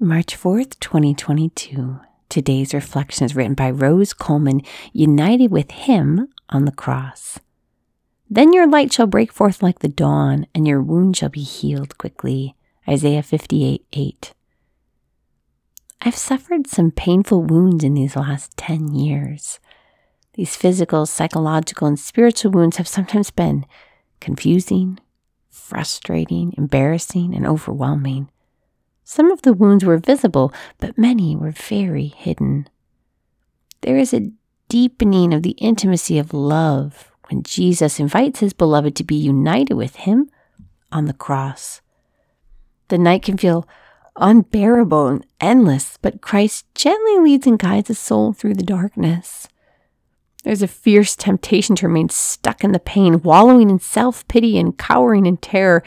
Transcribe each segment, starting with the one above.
March 4th, 2022. Today's reflection is written by Rose Coleman, united with Him on the cross. Then your light shall break forth like the dawn, and your wound shall be healed quickly. Isaiah 58 8. I've suffered some painful wounds in these last 10 years. These physical, psychological, and spiritual wounds have sometimes been confusing, frustrating, embarrassing, and overwhelming. Some of the wounds were visible, but many were very hidden. There is a deepening of the intimacy of love when Jesus invites his beloved to be united with him on the cross. The night can feel unbearable and endless, but Christ gently leads and guides a soul through the darkness. There's a fierce temptation to remain stuck in the pain, wallowing in self pity and cowering in terror.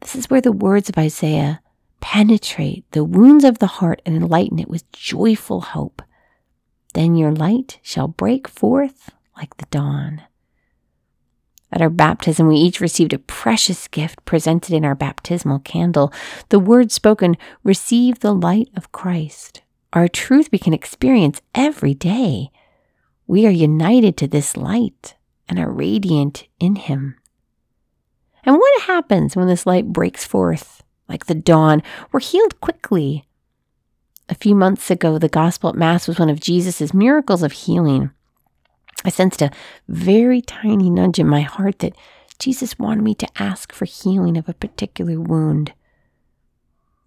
This is where the words of Isaiah penetrate the wounds of the heart and enlighten it with joyful hope. Then your light shall break forth like the dawn. At our baptism, we each received a precious gift presented in our baptismal candle. The words spoken, receive the light of Christ, our truth we can experience every day. We are united to this light and are radiant in Him. And what happens when this light breaks forth like the dawn, were healed quickly. A few months ago, the Gospel at Mass was one of Jesus' miracles of healing. I sensed a very tiny nudge in my heart that Jesus wanted me to ask for healing of a particular wound.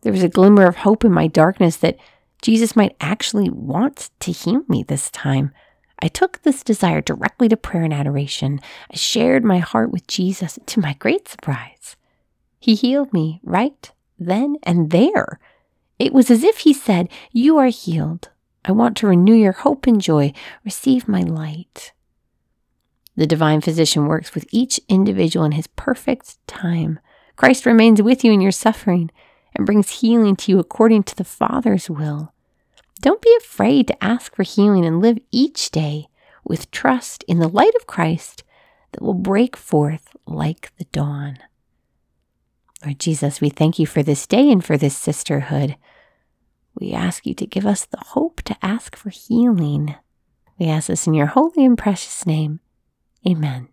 There was a glimmer of hope in my darkness that Jesus might actually want to heal me this time. I took this desire directly to prayer and adoration. I shared my heart with Jesus, to my great surprise. He healed me right then and there. It was as if he said, You are healed. I want to renew your hope and joy. Receive my light. The divine physician works with each individual in his perfect time. Christ remains with you in your suffering and brings healing to you according to the Father's will. Don't be afraid to ask for healing and live each day with trust in the light of Christ that will break forth like the dawn. Lord Jesus, we thank you for this day and for this sisterhood. We ask you to give us the hope to ask for healing. We ask this in your holy and precious name. Amen.